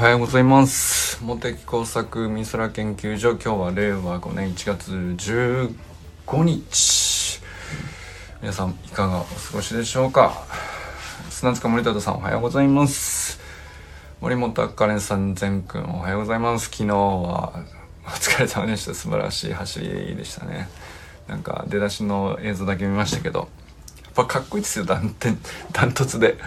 おはようございます。茂木工作美空研究所。今日は令和5年1月15日。皆さんいかがお過ごしでしょうか？砂塚森田さんおはようございます。森本あかれんさん全くんおはようございます。昨日はお疲れ様でした。素晴らしい走りでしたね。なんか出だしの映像だけ見ましたけどやっぱかっこいいですよ。ダンダントツで。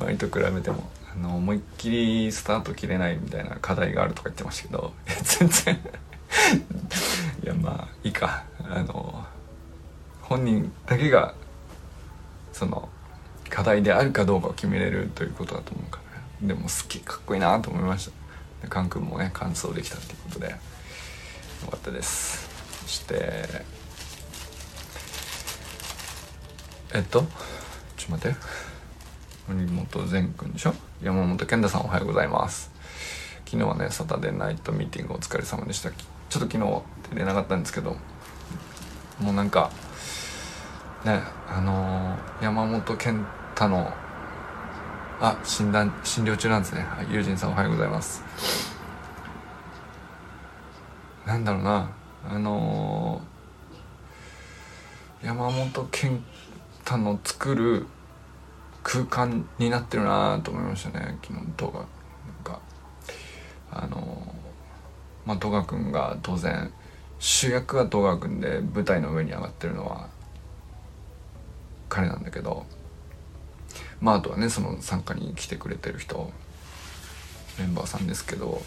前と比べても。あの思いっきりスタート切れないみたいな課題があるとか言ってましたけど 全然。いやまあいいか。あの本人だけがその課題であるかどうかを決めれるということだと思うから。でもすっげえかっこいいなと思いました。カン君もね完走できたっていうことで。よかったです。そしてえっとちょっと待って。森本善くんでしょ？山本健太さんおはようございます。昨日はねサタデーナイトミーティングお疲れ様でした。ちょっと昨日出れなかったんですけどもうなんかねあのー、山本健太のあ診断診療中なんですね。はい友人さんおはようございます。なんだろうなあのー、山本健太の作る空間になってるなと思いましたね昨日動画。なんかあのまあ戸川君が当然主役は戸川君で舞台の上に上がってるのは彼なんだけどまああとはねその参加に来てくれてる人メンバーさんですけど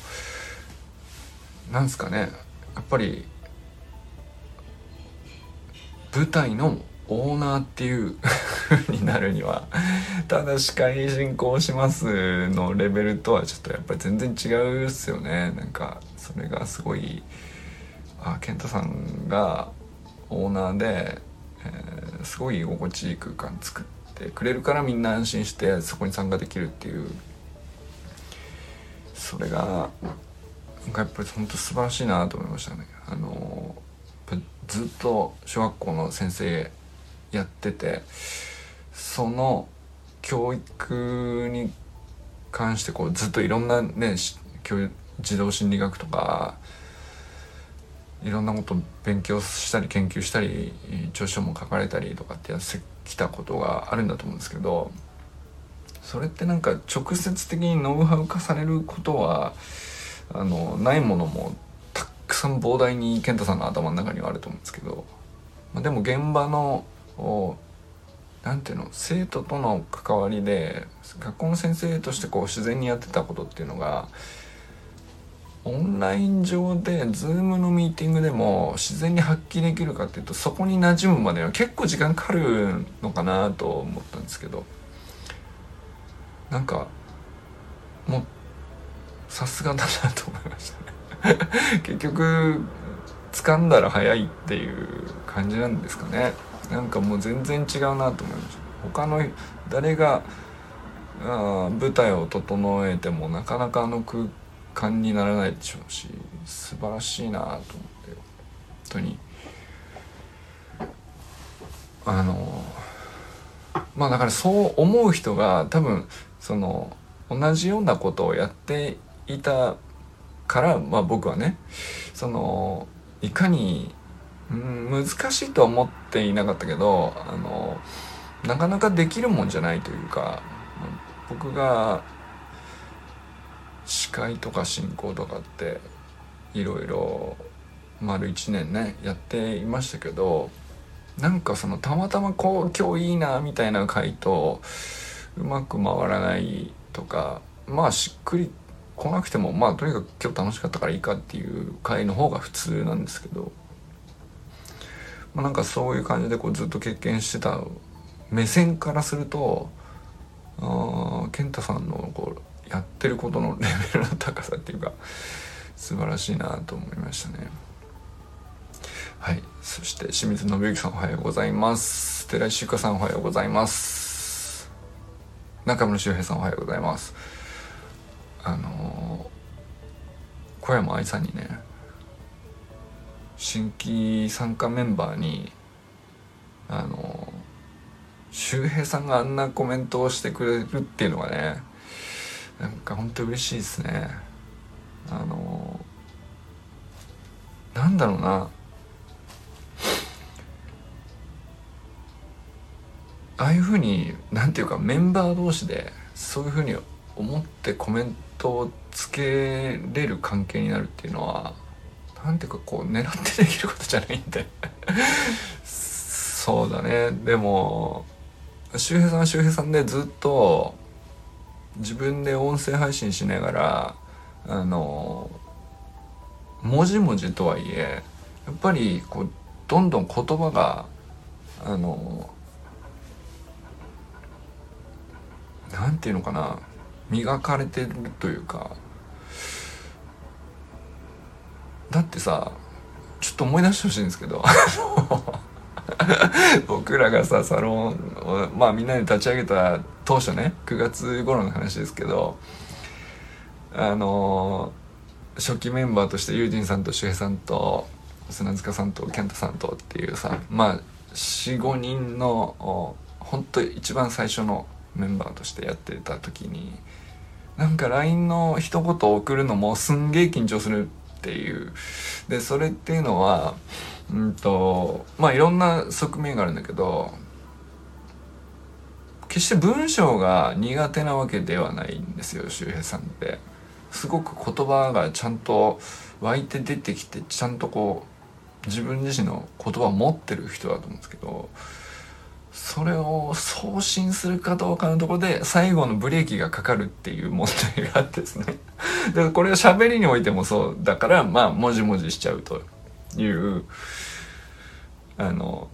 なんですかねやっぱり舞台のオーナーっていう になるにはただ司会進行しますのレベルとはちょっとやっぱり全然違うっすよねなんかそれがすごいあ健太さんがオーナーで、えー、すごい居心地いい空間作ってくれるからみんな安心してそこに参加できるっていうそれがなんかやっぱり本当素晴らしいなと思いましたね。あのずっと小学校の先生やっててその教育に関してこうずっといろんなね教児童心理学とかいろんなこと勉強したり研究したり著書も書かれたりとかってやってきたことがあるんだと思うんですけどそれってなんか直接的にノウハウ化されることはあのないものもたくさん膨大に健太さんの頭の中にはあると思うんですけど、まあ、でも現場のをなんていうの生徒との関わりで学校の先生としてこう自然にやってたことっていうのがオンライン上で Zoom のミーティングでも自然に発揮できるかっていうとそこに馴染むまでは結構時間かかるのかなと思ったんですけどなんかもうさすがだなと思いましたね 結局掴んだら早いっていう感じなんですかね。なんかもう全然違うなと思いました。他の誰があ舞台を整えてもなかなかあの空間にならないでしょうし素晴らしいなと思って。本当に。あのまあだからそう思う人が多分その同じようなことをやっていたから、まあ、僕はねそのいかにうん難しいとは思っていなかったけどあのなかなかできるもんじゃないというか僕が司会とか進行とかっていろいろ丸1年ねやっていましたけどなんかそのたまたまこう今日いいなみたいな回とうまく回らないとかまあしっくり来なくてもまあとにかく今日楽しかったからいいかっていう回の方が普通なんですけどまあ、なんかそういう感じでこうずっと経験してた目線からするとあ健太さんのこうやってることのレベルの高さっていうか素晴らしいなと思いましたね。はい。そして清水信之さんおはようございます。寺石ゆかさんおはようございます。中村修平さんおはようございます。あのー、小山愛さんにね新規参加メンバーにあの周平さんがあんなコメントをしてくれるっていうのがねなんかほんと嬉しいですね。あのなんだろうな。ああいうふうになんていうかメンバー同士でそういうふうに思ってコメントをつけれる関係になるっていうのはなんていうかこう狙ってできることじゃないんでそうだね。でも周平さんは周平さんでずっと自分で音声配信しながらあの文字文字とはいえやっぱりこうどんどん言葉があのなんていうのかな磨かれてるというかだってさちょっと思い出してほしいんですけど。僕らがさサロンをまあみんなで立ち上げた当初ね9月頃の話ですけどあの初期メンバーとしてユージンさんと周平さんと砂塚さんと健太さんとっていうさまあ45人の本当一番最初のメンバーとしてやってた時になんか LINE の一言送るのもすんげえ緊張するっていうでそれっていうのはうんとまあいろんな側面があるんだけど決して文章が苦手なわけではないんですよ周平さんって。すごく言葉がちゃんと湧いて出てきてちゃんとこう自分自身の言葉を持ってる人だと思うんですけどそれを送信するかどうかのところで最後のブレーキがかかるっていう問題があってですね。だからこれは喋りにおいてもそうだからまあもじもじしちゃうというあの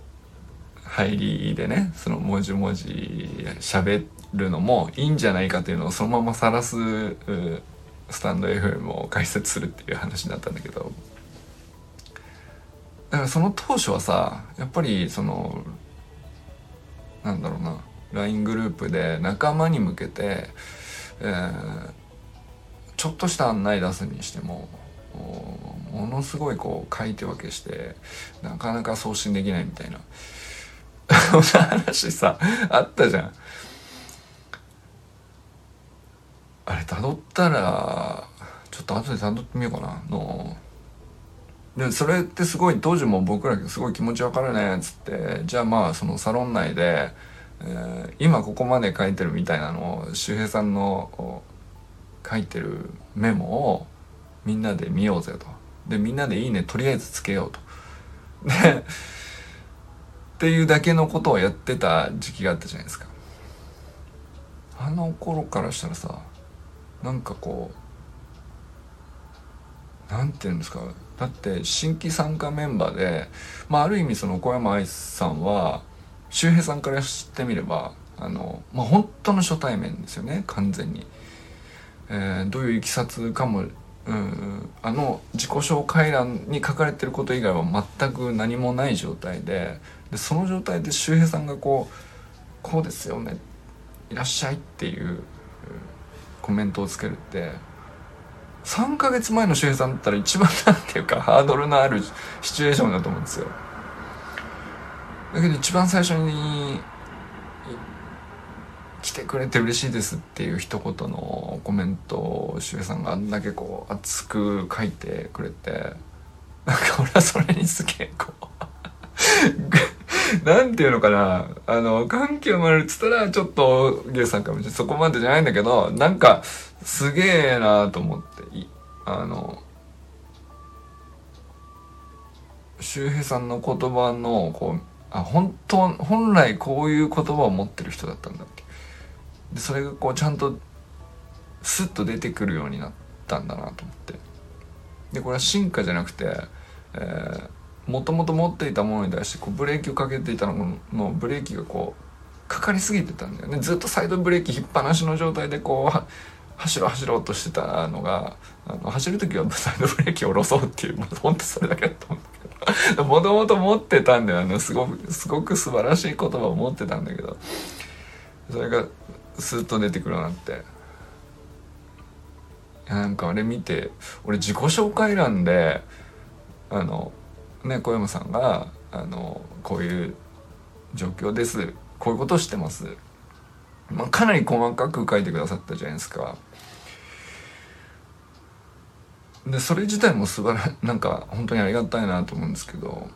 入りでねそのもじもじ喋るのもいいんじゃないかというのをそのまま晒すスタンド FM を開設するっていう話だったんだけど。だからその当初はさやっぱりそのなんだろうな。LINE グループで仲間に向けて、えー、ちょっとした案内出すにしてもものすごいこう書いて分けしてなかなか送信できないみたいな。そんな話さあったじゃん。あれ辿ったらちょっと後で辿ってみようかな。のでそれってすごい当時も僕らすごい気持ちわかるねっつってじゃあまあそのサロン内で、えー、今ここまで書いてるみたいなのを周平さんの書いてるメモをみんなで見ようぜと。でみんなで「いいね」とりあえずつけようと。でっていうだけのことをやってた時期があったじゃないですか。あの頃からしたらさなんかこうなんて言うんですかだって新規参加メンバーで、まあ、ある意味その小山愛さんは周平さんから知ってみればあの、まあ、本当の初対面ですよね完全に、えー、どういういきさつかもうんあの自己紹介欄に書かれてること以外は全く何もない状態ででその状態で周平さんがこう「こうですよねいらっしゃい」っていうコメントをつけるって3ヶ月前の周平さんだったら一番なんていうかハードルのあるシチュエーションだと思うんですよ。だけど一番最初に来てくれて嬉しいですっていう一言のコメントを周平さんがあんだけこう熱く書いてくれてなんか俺はそれにすげえこうなんていうのかな？あの感極まるっつったらちょっとゲイさんかもしれない。そこまでじゃないんだけどなんかすげえなと思って。あの周平さんの言葉のこうあ本当本来こういう言葉を持ってる人だったんだってでそれがこうちゃんとスッと出てくるようになったんだなと思って。でこれは進化じゃなくて、えー、もともと持っていたものに対してこうブレーキをかけていたののブレーキがこうかかりすぎてたんだよね。ずっとサイドブレーキ引っ張なしの状態でこう走ろう走ろうとしてたのがあの走る時はサイドブレーキを下ろそうっていうほんとそれだけだと思うんだけど。もともと持ってたんだよあのすごくすごく素晴らしい言葉を持ってたんだけど。それがスーッと出てくるなって。なんかあれ見て俺自己紹介欄であのね小山さんがあのこういう状況です。こういうことをしてます。まあ、かなり細かく書いてくださったじゃないですか。でそれ自体も素晴らなんか本当にありがたいなと思うんですけど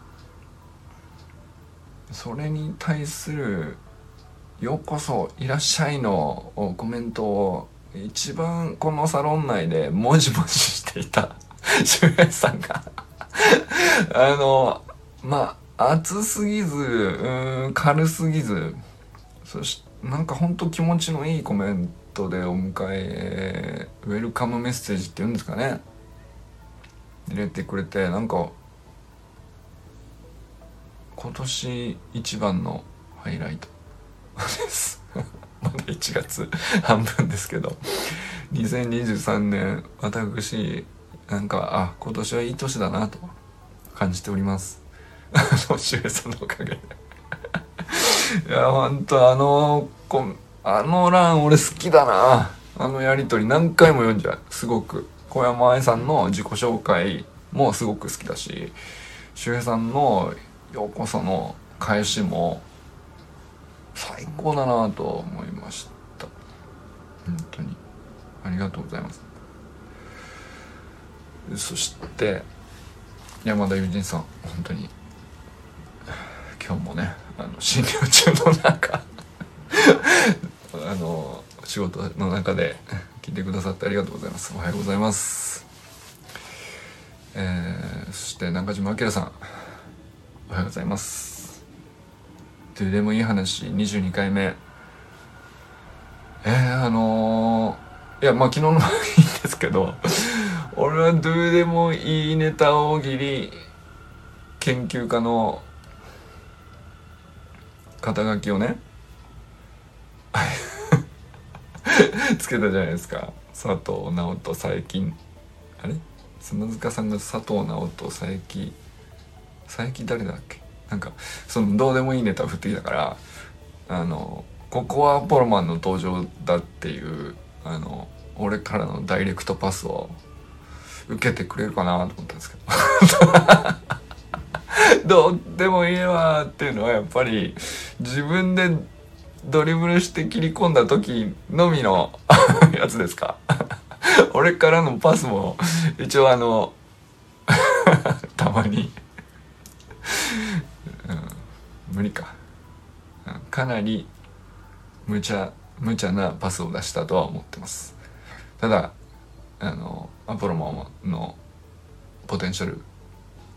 それに対する「ようこそいらっしゃい」のコメントを一番このサロン内でもじもじしていた 周平さんが あのまあ熱すぎずうん軽すぎずそしてなんかほんと気持ちのいいコメントでお迎えウェルカムメッセージっていうんですかね。入れてくれてなんか今年一番のハイライト。です。まだ1月半分ですけど。2023年私なんかあ今年はいい年だなと。感じております。あの周平さんのおかげで。いやほんとあのこあの欄俺好きだな。あのやり取り何回も読んじゃう。すごく。小山愛さんの自己紹介もすごく好きだし周平さんの「ようこそ」の返しも最高だなと思いました。本当に。ありがとうございます。そして山田友人さん本当に。今日もねあの診療中の中あの仕事の中で聞いてくださってありがとうございます。おはようございます。えー、そして中島明さんおはようございます。どうでもいい話22回目。えー、あのー、いやまあ昨日のいいんですけど俺はどうでもいいネタ大喜利研究家の肩書きをね つけたじゃないですか。佐藤直人佐伯あれ？砂塚さんが佐藤直人佐伯佐伯誰だっけ？なんかそのどうでもいいネタ振ってきたからあのここはポロマンの登場だっていうあの俺からのダイレクトパスを受けてくれるかなと思ったんですけど。どうでもいいわっていうのはやっぱり自分でドリブルして切り込んだ時のみの やつですか。俺からのパスも一応あの たまに。うん、無理か、うん、かなり無茶無茶なパスを出したとは思ってます。ただあのアポロモンのポテンシャル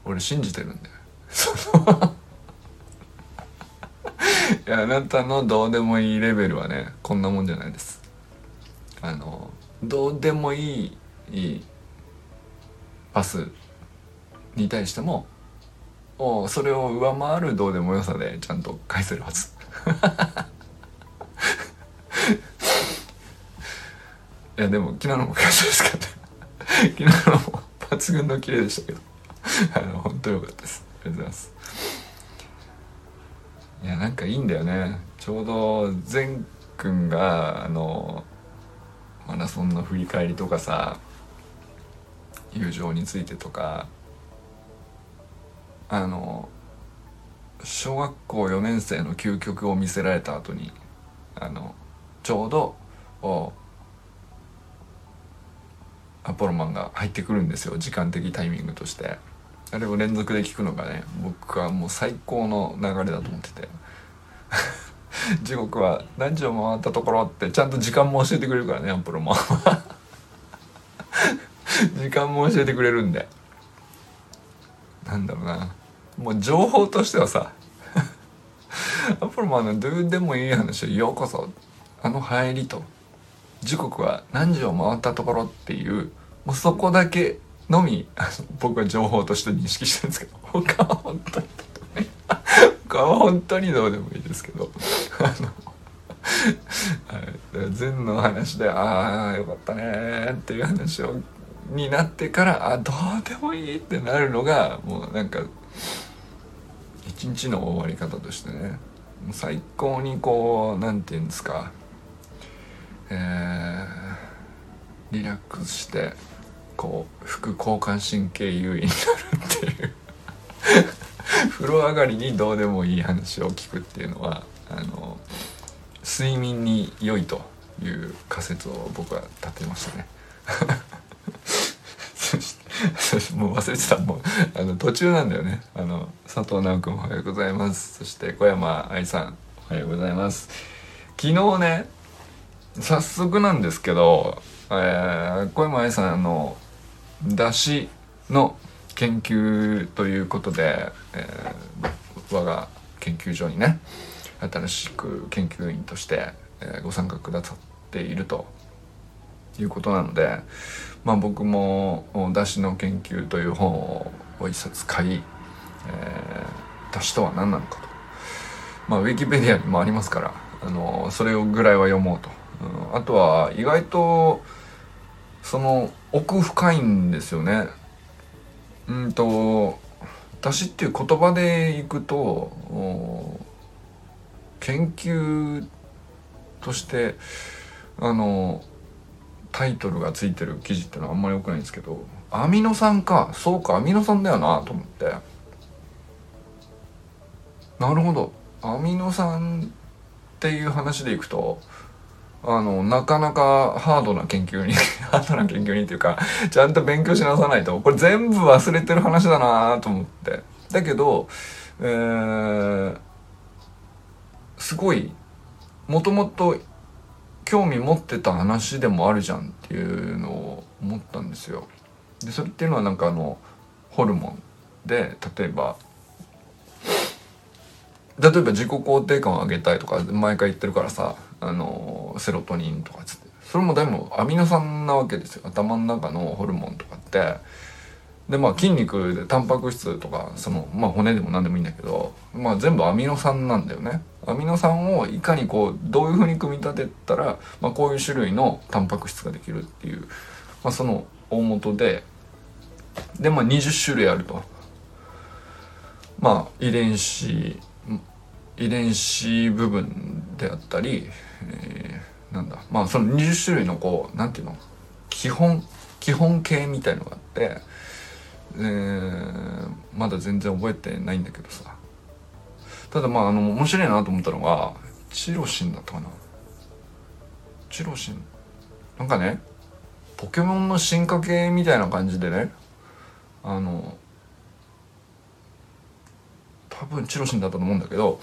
俺信じてるんで いやあなたのどうでもいいレベルはねこんなもんじゃないです。あのどうでもいいパスに対してもそれを上回るどうでもよさでちゃんと返せるはず。いやでも昨日のも返しですかった昨日のも抜群の綺麗でしたけど。あの本当良かったです。ありがとうございます。いやなんかいいんだよね。ちょうど善くんがあのマラソンの振り返りとかさ友情についてとかあの小学校4年生の究極を見せられた後にあのちょうどアポロマンが入ってくるんですよ時間的タイミングとして。あれを連続で聞くのがね僕はもう最高の流れだと思ってて。時刻は何時を回ったところってちゃんと時間も教えてくれるからねアポロマンは。時間も教えてくれるんで。なんだろうな。もう情報としてはさ アポロマンのどうでもいい話をようこそあの入りと時刻は何時を回ったところっていうもうそこだけのみ僕は情報として認識してるんですけど他は本当に他は本当にどうでもいいですけどあの禅の話で「ああよかったね」っていう話をになってから「あどうでもいい」ってなるのがもうなんか一日の終わり方としてね。最高にこう何て言うんですか。えー、リラックスしてこう副交感神経優位になるっていう。風呂上がりにどうでもいい話を聞くっていうのはあの睡眠に良いという仮説を僕は立てましたね。そして もう忘れてた。もうあの途中なんだよね。あの佐藤直君おはようございます。そして小山愛さんおはようございます。昨日ね早速なんですけど、えー、小山愛さんの出汁の研究ということで、えー、我が研究所にね新しく研究員として、えー、ご参加くださっているということなので、まあ、僕も「だしの研究」という本を一冊買い、えー、だしとは何なのかと、まあ、ウィキペディアにもありますからあのそれをぐらいは読もうと、あとは意外とその奥深いんですよね。うんとだしっていう言葉でいくと研究としてあのタイトルがついてる記事ってのはあんまり多くないんですけどアミノ酸かそうかアミノ酸だよなと思って。なるほど。アミノ酸っていう話でいくとあのなかなかハードな研究に ハードな研究にっていうかちゃんと勉強し直さないとこれ全部忘れてる話だなと思ってだけどえー、すごいもともと興味持ってた話でもあるじゃんっていうのを思ったんですよ。でそれっていうのはなんかあのホルモンで例えば例えば自己肯定感を上げたいとか毎回言ってるからさあのセロトニンとかつって。それもでもアミノ酸なわけですよ。頭の中のホルモンとかって。でまあ筋肉でタンパク質とかそのまあ骨でも何でもいいんだけどまあ全部アミノ酸なんだよね。アミノ酸をいかにこうどういうふうに組み立てたら、まあ、こういう種類のタンパク質ができるっていう、まあ、その大元ででまあ20種類あると。まあ遺伝子遺伝子部分であったり、えー、なんだ。まあその20種類のこうなんていうの？基本基本形みたいのがあって、えー、まだ全然覚えてないんだけどさ。ただまああの面白いなと思ったのがチロシンだったかな。チロシン。なんかねポケモンの進化系みたいな感じでねあの多分チロシンだったと思うんだけど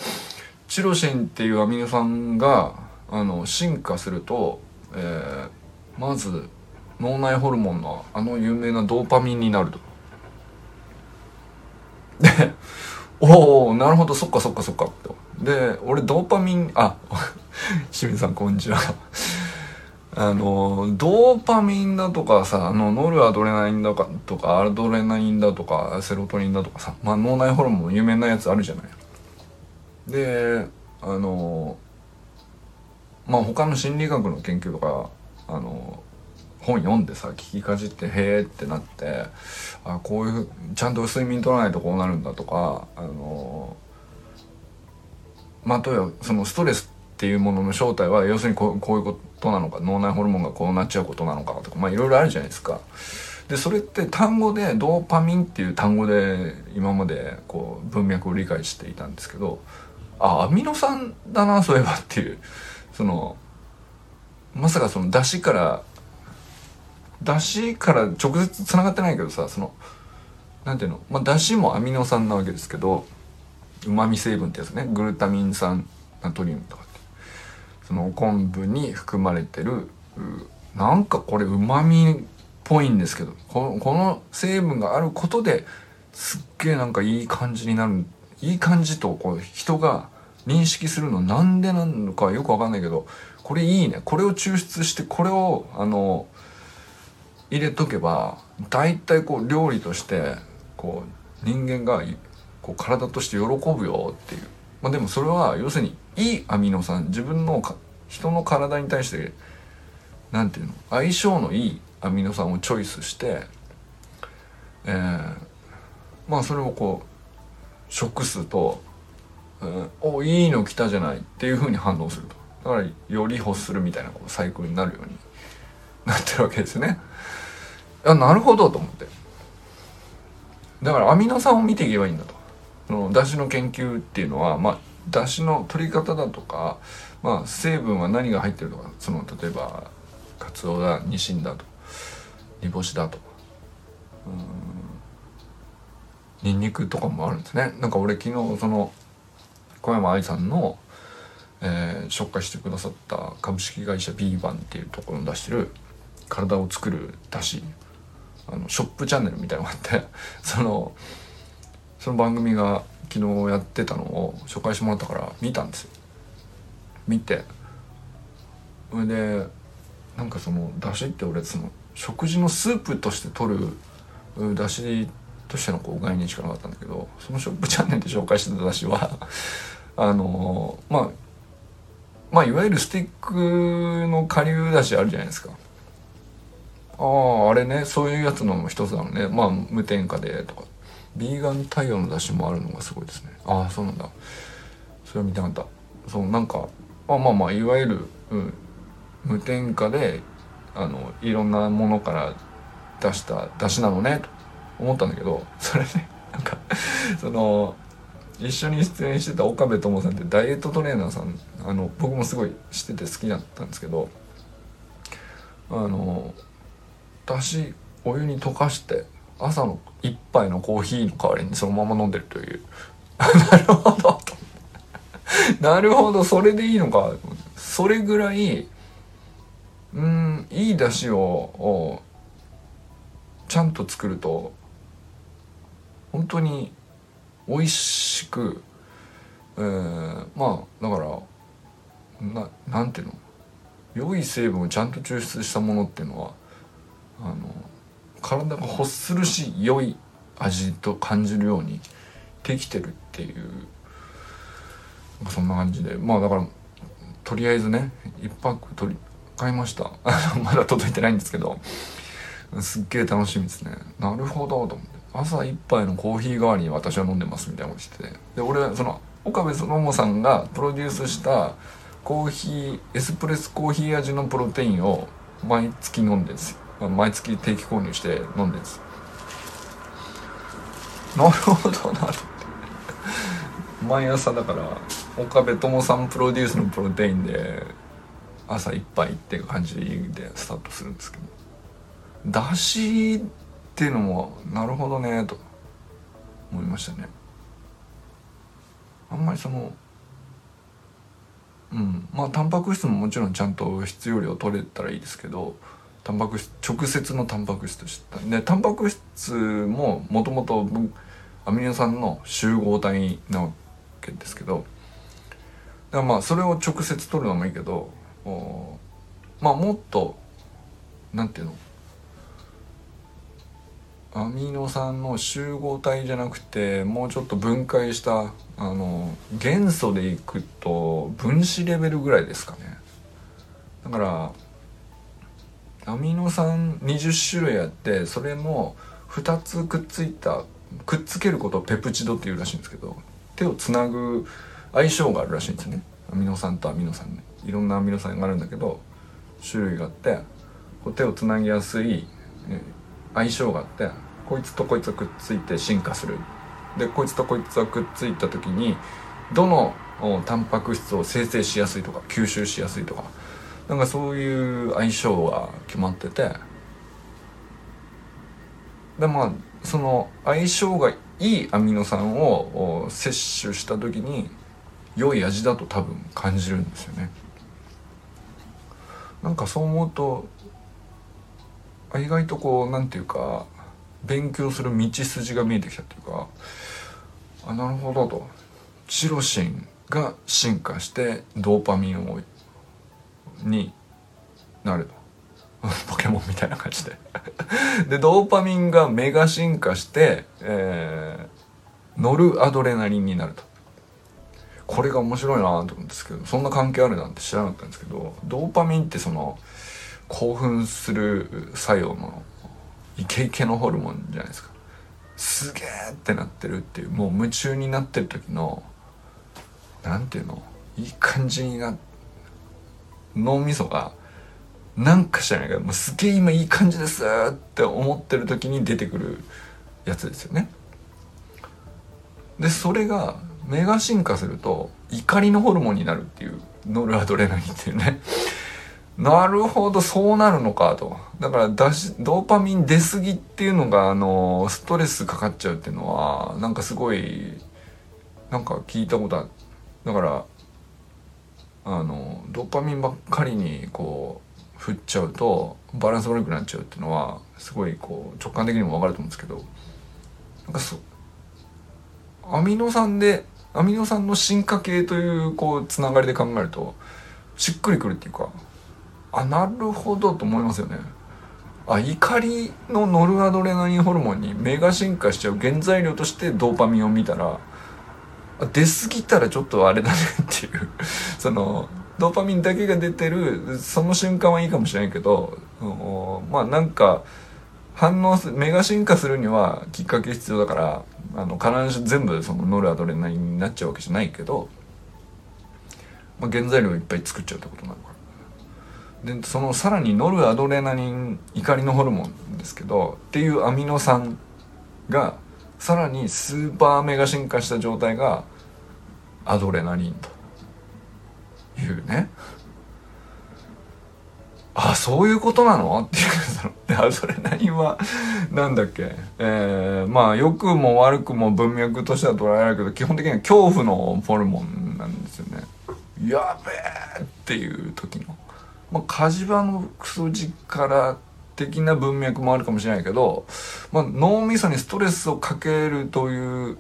チロシンっていうアミノ酸があの進化すると、えー、まず脳内ホルモンのあの有名なドーパミンになると。でおおなるほどそっかそっかそっかとで俺ドーパミンあ 清水さんこんにちはあのドーパミンだとかさあのノルアドレナリンだとかアルドレナリンだとかセロトニンだとかさ、まあ、脳内ホルモン有名なやつあるじゃない。であのまあ他の心理学の研究とかあの本読んでさ聞きかじってへえってなってあこういうちゃんと睡眠取らないとこうなるんだとかあのまあとはそのストレスっていうものの正体は要するにこうこういうことなのか脳内ホルモンがこうなっちゃうことなのかとかまあいろいろあるじゃないですか。でそれって単語でドーパミンっていう単語で今までこう文脈を理解していたんですけどあアミノ酸だなそういえばっていうそのまさかその出汁から出汁から直接つながってないけどさそのなんていうの、まあ、出汁もアミノ酸なわけですけどうまみ成分ってやつねグルタミン酸ナトリウムとかその昆布に含まれてるなんかこれうまみっぽいんですけどこのこの成分があることですっげえなんかいい感じになるいい感じとこう人が認識するのなんでなのかよくわかんないけどこれいいね。これを抽出してこれをあの入れとけば大体こう料理としてこう人間がこう体として喜ぶよっていう、まあ、でもそれは要するにいいアミノ酸自分の人の体に対して何て言うの相性のいいアミノ酸をチョイスして、えー、まあそれをこう食すと「うん、おいいの来たじゃない」っていうふうに反応すると。だからより欲するみたいなこうサイクルになるようになってるわけですね。あなるほどと思って。だからアミノ酸を見ていけばいいんだと。その出汁の研究っていうのはまあ出汁の取り方だとか、まあ、成分は何が入ってるとかその例えばカツオだニシンだと煮干しだとニンニクとかもあるんですね。なんか俺昨日その小山愛さんの、えー、紹介してくださった株式会社ビーバンっていうところに出してる体を作るだしあのショップチャンネルみたいなのがあってそのその番組が昨日やってたのを紹介してもらったから見たんですよ。見て。それでなんかそのだしって俺その食事のスープとして取るだしとしてのこう概念しかなかったんだけどそのショップチャンネルで紹介してただしは あのまあまあいわゆるスティックの顆粒だしあるじゃないですか。あああれねそういうやつの一つなのね。まあ無添加でとか。ビーガン対応のだしもあるのがすごいですね。ああそうなんだ。それは見たかった。そうなんかまあまあまあいわゆる、うん、無添加であのいろんなものから出した出汁なのねと思ったんだけどそれねなんかその一緒に出演してた岡部友さんってダイエットトレーナーさんあの僕もすごい知ってて好きだったんですけどあのだしお湯に溶かして朝の一杯のコーヒーの代わりにそのまま飲んでるという。なるほど。なるほど。それでいいのか。それぐらいうんいい出汁をちゃんと作ると本当に美味しく、えー、まあだからななんていうの？良い成分をちゃんと抽出したものっていうのはあの体が欲するし良い味と感じるようにできてるっていうそんな感じで。まあだからとりあえずね一泊取り買いました。まだ届いてないんですけど。すっげえ楽しみですね。なるほどと思って。朝一杯のコーヒー代わりに私は飲んでますみたいなことしてて。で俺はその岡部そのもさんがプロデュースしたコーヒーエスプレスコーヒー味のプロテインを毎月飲んでるんですよ。毎月定期購入して飲んでるんです。なるほどなるほど毎朝だから岡部友さんプロデュースのプロテインで朝一杯っていう感じでスタートするんですけど。だしっていうのもなるほどねと思いましたね。あんまりそのうん。まあタンパク質ももちろんちゃんと必要量取れたらいいですけどタンパク質直接のタンパク質として。でタンパク質ももともとアミノ酸の集合体なわけですけど。だまあそれを直接取るのもいいけどまあもっとなんていうの？アミノ酸の集合体じゃなくてもうちょっと分解したあの元素でいくと分子レベルぐらいですかね。だからアミノ酸20種類あってそれも2つくっついたくっつけることをペプチドっていうらしいんですけど手をつなぐ相性があるらしいんですね。アミノ酸とアミノ酸ね。いろんなアミノ酸があるんだけど種類があってこう手をつなぎやすい相性があってこいつとこいつがくっついて進化する。でこいつとこいつがくっついた時にどのタンパク質を生成しやすいとか吸収しやすいとかなんかそういう相性が決まってて。でまあその相性がいいアミノ酸を摂取した時に良い味だと多分感じるんですよね。なんかそう思うと意外とこうなんていうか勉強する道筋が見えてきたっていうかあなるほどと。チロシンが進化してドーパミンをになる ポケモンみたいな感じで。でドーパミンがメガ進化して、えー、ノルアドレナリンになると。これが面白いなと思うんですけどそんな関係あるなんて知らなかったんですけどドーパミンってその興奮する作用のイケイケのホルモンじゃないですか。すげえってなってるっていうもう夢中になってる時の何ていうのいい感じになって脳みそがなんか知らないけどもうすげえ今いい感じですって思ってる時に出てくるやつですよね。でそれがメガ進化すると怒りのホルモンになるっていうノルアドレナリンっていうね。なるほどそうなるのかと。だからだしドーパミン出過ぎっていうのがあのストレスかかっちゃうっていうのはなんかすごいなんか聞いたことある。だからあのドーパミンばっかりにこう振っちゃうとバランス悪くなっちゃうっていうのはすごいこう直感的にも分かると思うんですけどなんかそうアミノ酸でアミノ酸の進化系というこうつながりで考えるとしっくりくるっていうかあなるほどと思いますよね。あ怒りのノルアドレナリンホルモンにメガ進化しちゃう原材料としてドーパミンを見たら出過ぎたらちょっとあれだねっていう。そのドーパミンだけが出てるその瞬間はいいかもしれないけどまあなんか反応すメガ進化するにはきっかけ必要だからあの必ず全部そのノルアドレナリンになっちゃうわけじゃないけど、まあ、原材料いっぱい作っちゃうってことなのかな。でそのさらにノルアドレナリン怒りのホルモンですけどっていうアミノ酸がさらにスーパーメガ進化した状態がアドレナリンと。いうね。あそういうことなの？っていうそのアドレナリンはなんだっけ？えー、まあ良くも悪くも文脈としては捉えられるけど基本的には恐怖のホルモンなんですよね。やべえっていう時の。まあ火事場のクソ力的な文脈もあるかもしれないけど、まあ、脳みそにストレスをかけるという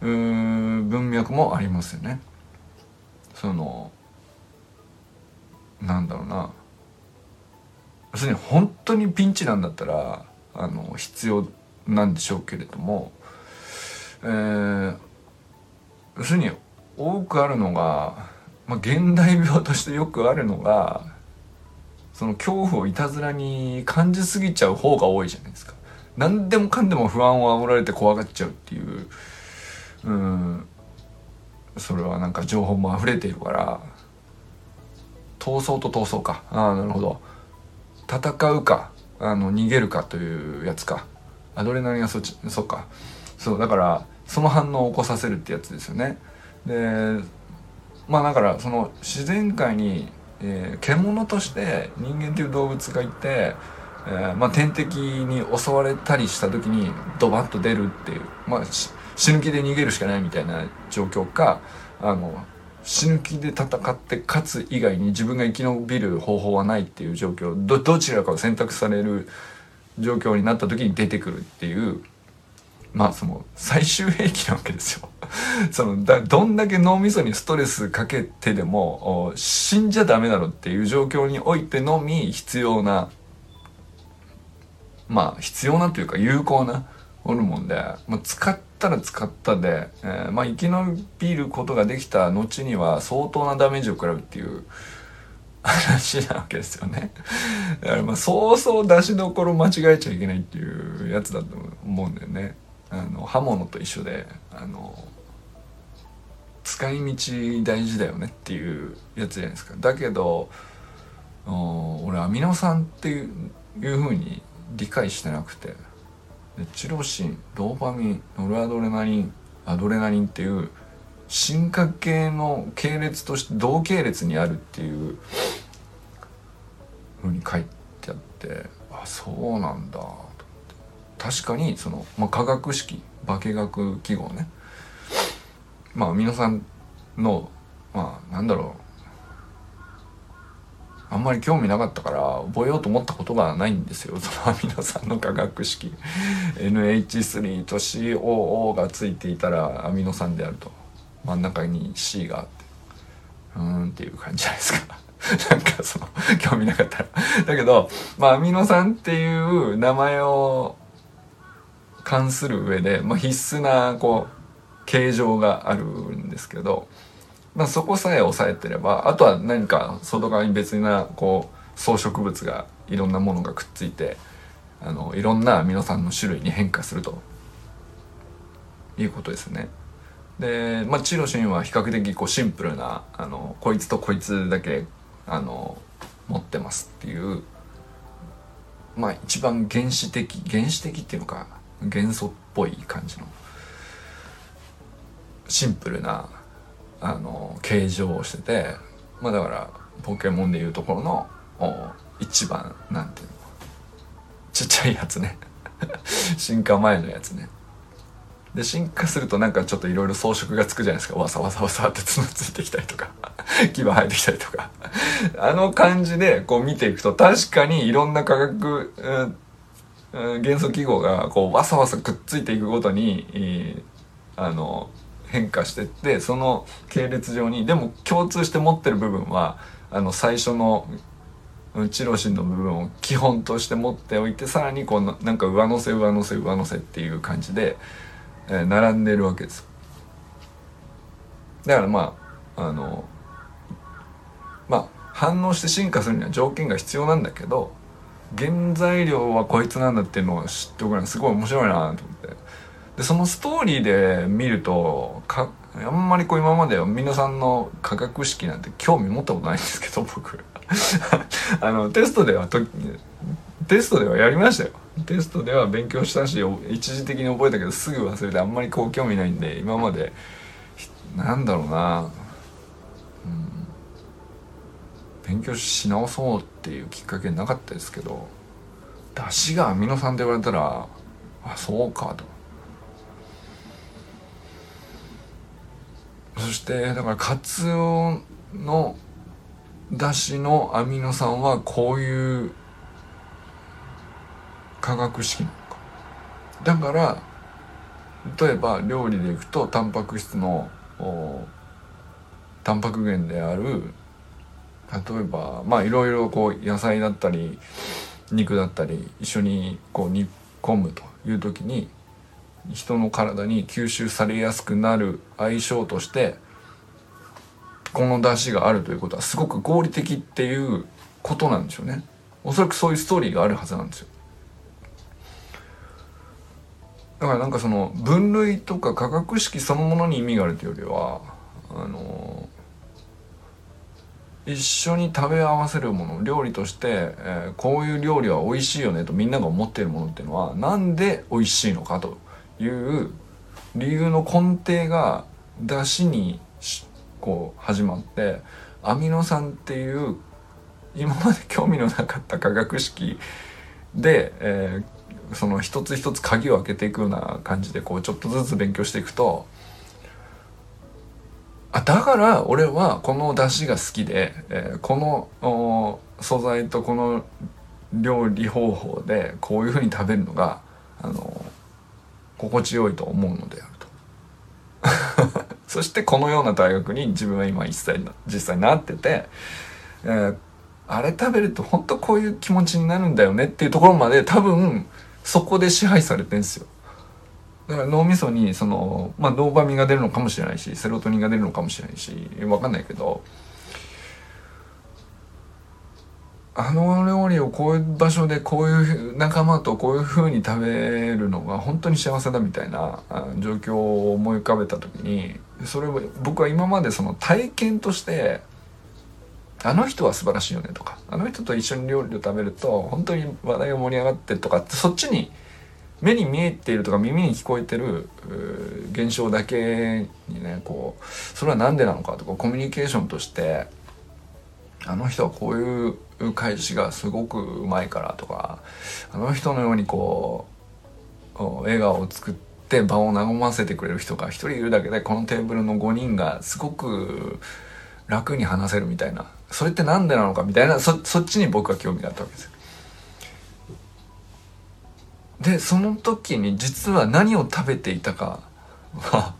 う文脈もありますよね。そのなんだろうな。要するに本当にピンチなんだったらあの必要なんでしょうけれども、えー、要するに多くあるのが、まあ、現代病としてよくあるのがその恐怖をいたずらに感じすぎちゃう方が多いじゃないですか。何でもかんでも不安を煽られて怖がっちゃうっていう。うん。それはなんか情報も溢れているから。闘争と闘争か。ああなるほど。戦うか。あの逃げるかというやつか。アドレナリンがそっちそっか。そうだからその反応を起こさせるってやつですよね。でまあだからその自然界に、えー、獣として人間という動物がいて、えー、まあ、天敵に襲われたりした時にドバッと出るっていうまあ死ぬ気で逃げるしかないみたいな状況かあの死ぬ気で戦って勝つ以外に自分が生き延びる方法はないっていう状況どどちらかを選択される状況になった時に出てくるっていうまあその最終兵器なわけですよ そのだどんだけ脳みそにストレスかけてでも死んじゃダメだろっていう状況においてのみ必要なまあ必要なというか有効なホルモンで、まあ、使ったら使ったで、えー、まあ生き延びることができた後には相当なダメージを食らうっていう 話なわけですよね。だからまあそうそう出しどころ間違えちゃいけないっていうやつだと思うんだよね。あの刃物と一緒であの使い道大事だよねっていうやつじゃないですか。だけど俺アミノ酸っていういうふうに理解してなくてチロシンドーパミンノルアドレナリンアドレナリンっていう進化系の系列として同系列にあるっていうふうに書いてあってあそうなんだ確かにその、まあ、化学式化学記号ね。まあ皆さんのまあなんだろう。あんまり興味なかったから覚えようと思ったことがないんですよ。そのアミノ酸の化学式。NH3 と COO がついていたらアミノ酸であると。真ん中に C があって。うーんっていう感じじゃないですか。なんかその興味なかったら。だけどまあアミノ酸っていう名前を関する上で、まあ、必須なこう形状があるんですけどまあ、そこさえ押さえてればあとは何か外側に別なこう装飾物がいろんなものがくっついてあのいろんなアミノ酸の種類に変化するということですね。で、まあ、チロシンは比較的こうシンプルなあのこいつとこいつだけあの持ってますっていうまあ一番原始的原始的っていうのか元素っぽい感じのシンプルなあの形状をしててまあだからポケモンでいうところの一番なんていうのちっちゃいやつね。進化前のやつね。で進化するとなんかちょっといろいろ装飾がつくじゃないですか。わさわさわさって角ついてきたりとか 牙生えてきたりとか。あの感じでこう見ていくと確かにいろんな化学、うん、元素記号がこうわさわさくっついていくごとに、あの変化してってその系列上にでも共通して持ってる部分はあの最初のチロシンの部分を基本として持っておいてさらにこうなんか上乗せ上乗せ上乗せっていう感じで、えー、並んでるわけです。だからまああのまあ反応して進化するには条件が必要なんだけど原材料はこいつなんだっていうのを知っておくのすごい面白いなと思って。でそのストーリーで見るとかあんまりこう今まで皆さんの化学式なんて興味持ったことないんですけど僕。あのテストではとテストではやりましたよ。テストでは勉強したし一時的に覚えたけどすぐ忘れてあんまりこう興味ないんで今までなんだろうな、うん、勉強し直そうってていうきっかけなかったですけど出汁がアミノ酸って言われたらあそうかと。そしてだからカツオのだしのアミノ酸はこういう化学式なのか。だから例えば料理でいくとタンパク質のタンパク源である例えばまあいろいろこう野菜だったり肉だったり一緒にこう煮込むという時に人の体に吸収されやすくなる相性としてこの出汁があるということはすごく合理的っていうことなんでしょうね。おそらくそういうストーリーがあるはずなんですよ。だからなんかその分類とか化学式そのものに意味があるというよりはあの一緒に食べ合わせるもの料理として、えー、こういう料理は美味しいよねとみんなが思ってるものっていうのはなんで美味しいのかという理由の根底が出汁にこう始まってアミノ酸っていう今まで興味のなかった化学式で、えー、その一つ一つ鍵を開けていくような感じでこうちょっとずつ勉強していくとあだから俺はこの出汁が好きで、えー、この素材とこの料理方法でこういうふうに食べるのがあの心地よいと思うのであると そしてこのような大学に自分は今一切実際なってて、えー、あれ食べると本当こういう気持ちになるんだよねっていうところまで多分そこで支配されてんですよ。だから脳みそにその、まあ、ドーパミンが出るのかもしれないしセロトニンが出るのかもしれないし分かんないけどあの料理をこういう場所でこういう仲間とこういう風に食べるのが本当に幸せだみたいな状況を思い浮かべた時にそれを僕は今までその体験としてあの人は素晴らしいよねとかあの人と一緒に料理を食べると本当に話題が盛り上がってとかってそっちに目に見えているとか耳に聞こえてる現象だけにねこうそれは何でなのかとかコミュニケーションとしてあの人はこういう返しがすごくうまいからとかあの人のようにこう笑顔を作って場を和ませてくれる人が一人いるだけでこのテーブルの5人がすごく楽に話せるみたいなそれって何でなのかみたいなそそっちに僕は興味があったわけですよ。でその時に実は何を食べていたかは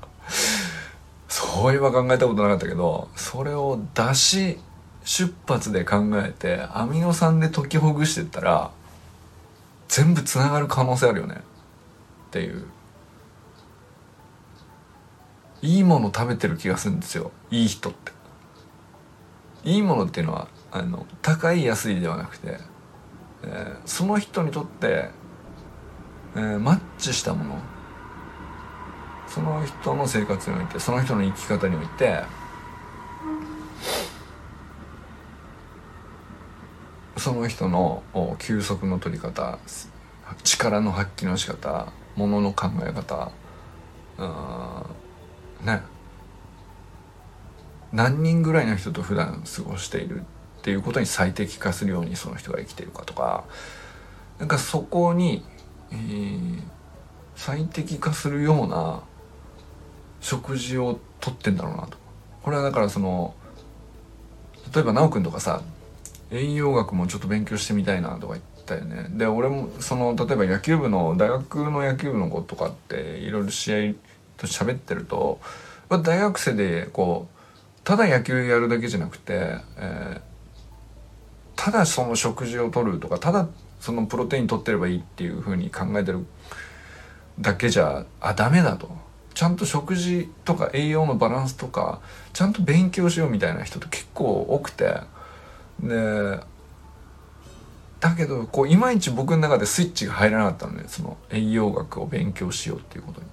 そういえば考えたことなかったけどそれを出し出発で考えてアミノ酸で解きほぐしてったら全部つながる可能性あるよね。っていう。いいもの食べてる気がするんですよ。いい人って。いいものっていうのはあの高い安いではなくて、えー、その人にとって、えー、マッチしたもの。その人の生活においてその人の生き方においてその人の休息の取り方力の発揮の仕方ものの考え方うんね。何人ぐらいの人と普段過ごしているっていうことに最適化するようにその人が生きてるかとか。なんかそこに、えー、最適化するような食事をとってんだろうなと。これはだからその例えば奈くんとかさ栄養学もちょっと勉強してみたいなとか言ったよね。で俺もその例えば野球部の大学の野球部の子とかっていろいろ試合と喋ってると大学生でこうただ野球やるだけじゃなくて、えー、ただその食事をとるとかただそのプロテイン取ってればいいっていうふうに考えてるだけじゃあダメだと。ちゃんと食事とか栄養のバランスとかちゃんと勉強しようみたいな人って結構多くて。でだけどこういまいち僕の中でスイッチが入らなかったのでその栄養学を勉強しようっていうことに。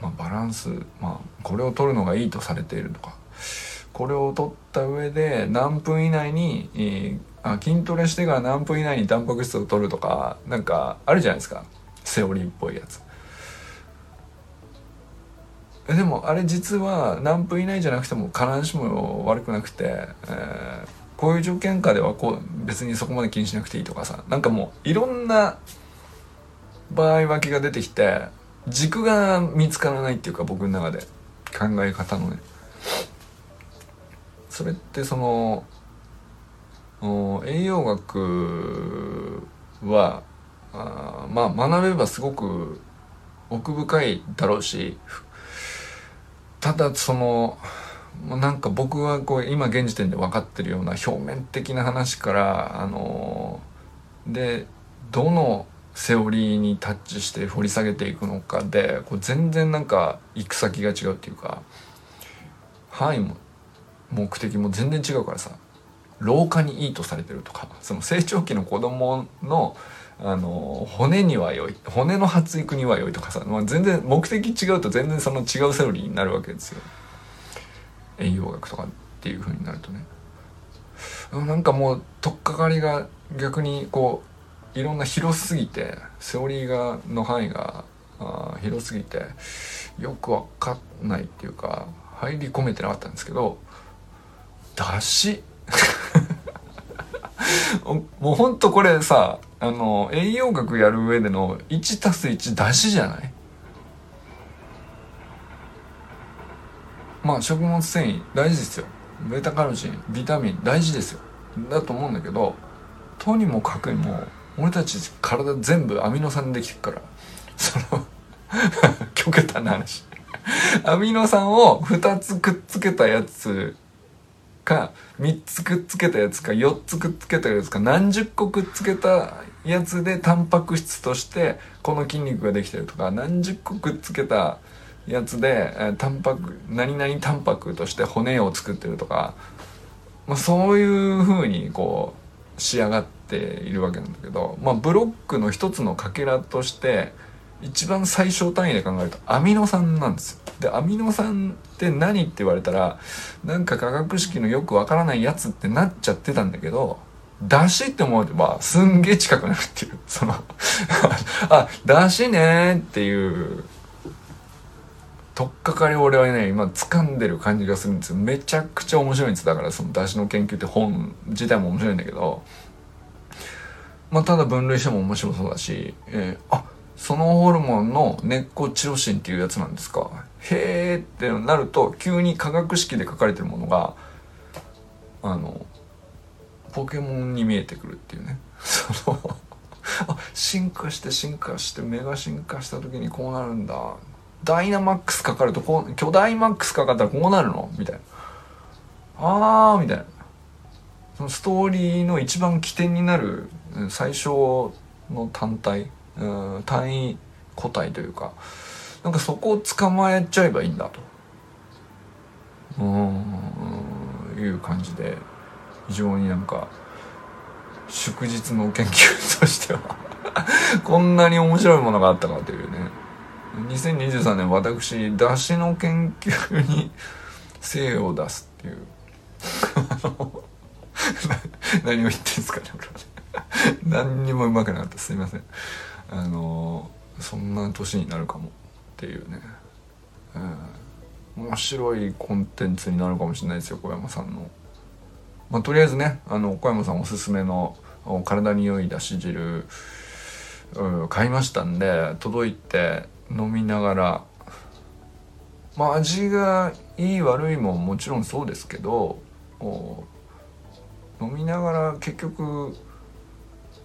まあ、バランス、まあ、これを取るのがいいとされているとか。これを取った上で何分以内に、えー、あ筋トレしてから何分以内にタンパク質を取るとかなんかあるじゃないですか。セオリーっぽいやつ。でもあれ実は何分以内じゃなくても必ずしも悪くなくて、えー、こういう条件下ではこう別にそこまで気にしなくていいとかさなんかもういろんな場合分けが出てきて軸が見つからないっていうか僕の中で。考え方のね。それってその栄養学はあまあ学べばすごく奥深いだろうしただそのなんか僕はこう今現時点で分かってるような表面的な話からあのでどのセオリーにタッチして掘り下げていくのかでこう全然なんか行く先が違うっていうか範囲も目的も全然違うからさ。老化にいいとされてるとかその成長期の子供のあの骨には良い骨の発育には良いとかさ、まあ、全然目的違うと全然その違うセオリーになるわけですよ。栄養学とかっていう風になるとね。なんかもう取っかかりが逆にこういろんな広すぎてセオリーがの範囲があ広すぎてよくわかんないっていうか入り込めてなかったんですけどだし もうほんとこれさあの栄養学やる上での 1+1 だしじゃない？まあ食物繊維大事ですよ。ベータカロチンビタミン大事ですよ。だと思うんだけどとにもかくにも俺たち体全部アミノ酸できてるから。その 極端な話。アミノ酸を2つくっつけたやつか3つくっつけたやつか4つくっつけたやつか何十個くっつけたやつでタンパク質としてこの筋肉ができてるとか何十個くっつけたやつでタンパク何々タンパクとして骨を作ってるとか、まあ、そういうふうにこう仕上がっているわけなんだけど、まあ、ブロックの一つのかけらとして一番最小単位で考えるとアミノ酸なんですよ。でアミノ酸って何って言われたらなんか化学式のよくわからないやつってなっちゃってたんだけどだしって思えばすんげえ近くなるっていう そのあだしねっていうとっかかり俺はね今掴んでる感じがするんですよ。めちゃくちゃ面白いんですだからそのだしの研究って本自体も面白いんだけど。まあ、ただ分類しても面白そうだし、えー、あそのホルモンの根っこチロシンっていうやつなんですか。へーってなると急に化学式で書かれてるものがあのポケモンに見えてくるっていうね。そのあ進化して進化して目が進化した時にこうなるんだ。ダイナマックスかかるとこう巨大マックスかかったらこうなるの？みたいな。あーみたいな。そのストーリーの一番起点になる最小の単体単位個体というかなんかそこを捕まえちゃえばいいんだと。うんいう感じで非常になんか祝日の研究としては こんなに面白いものがあったかというね。2023年私出汁の研究に精を出すっていう。何を言ってんですかね何にもうまくなかったすいません。あのそんな年になるかも。っていうね、うん、面白いコンテンツになるかもしれないですよ小山さんの。まあ、とりあえずねあの小山さんおすすめの体に良いだし汁買いましたんで届いて飲みながら。まあ味がいい悪いももちろんそうですけど飲みながら結局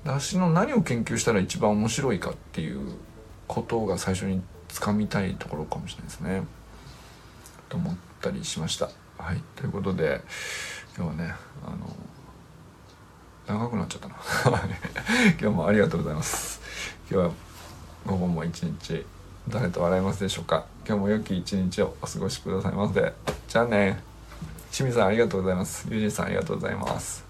だしの何を研究したら一番面白いかっていうことが最初に掴みたいところかもしれないですね。と思ったりしました。はい、ということで今日はねあの長くなっちゃったな。今日もありがとうございます。今日は午後も一日誰と笑いますでしょうか。今日も良き一日をお過ごしくださいませじゃあね。清水さんありがとうございます。ゆうじさんありがとうございます。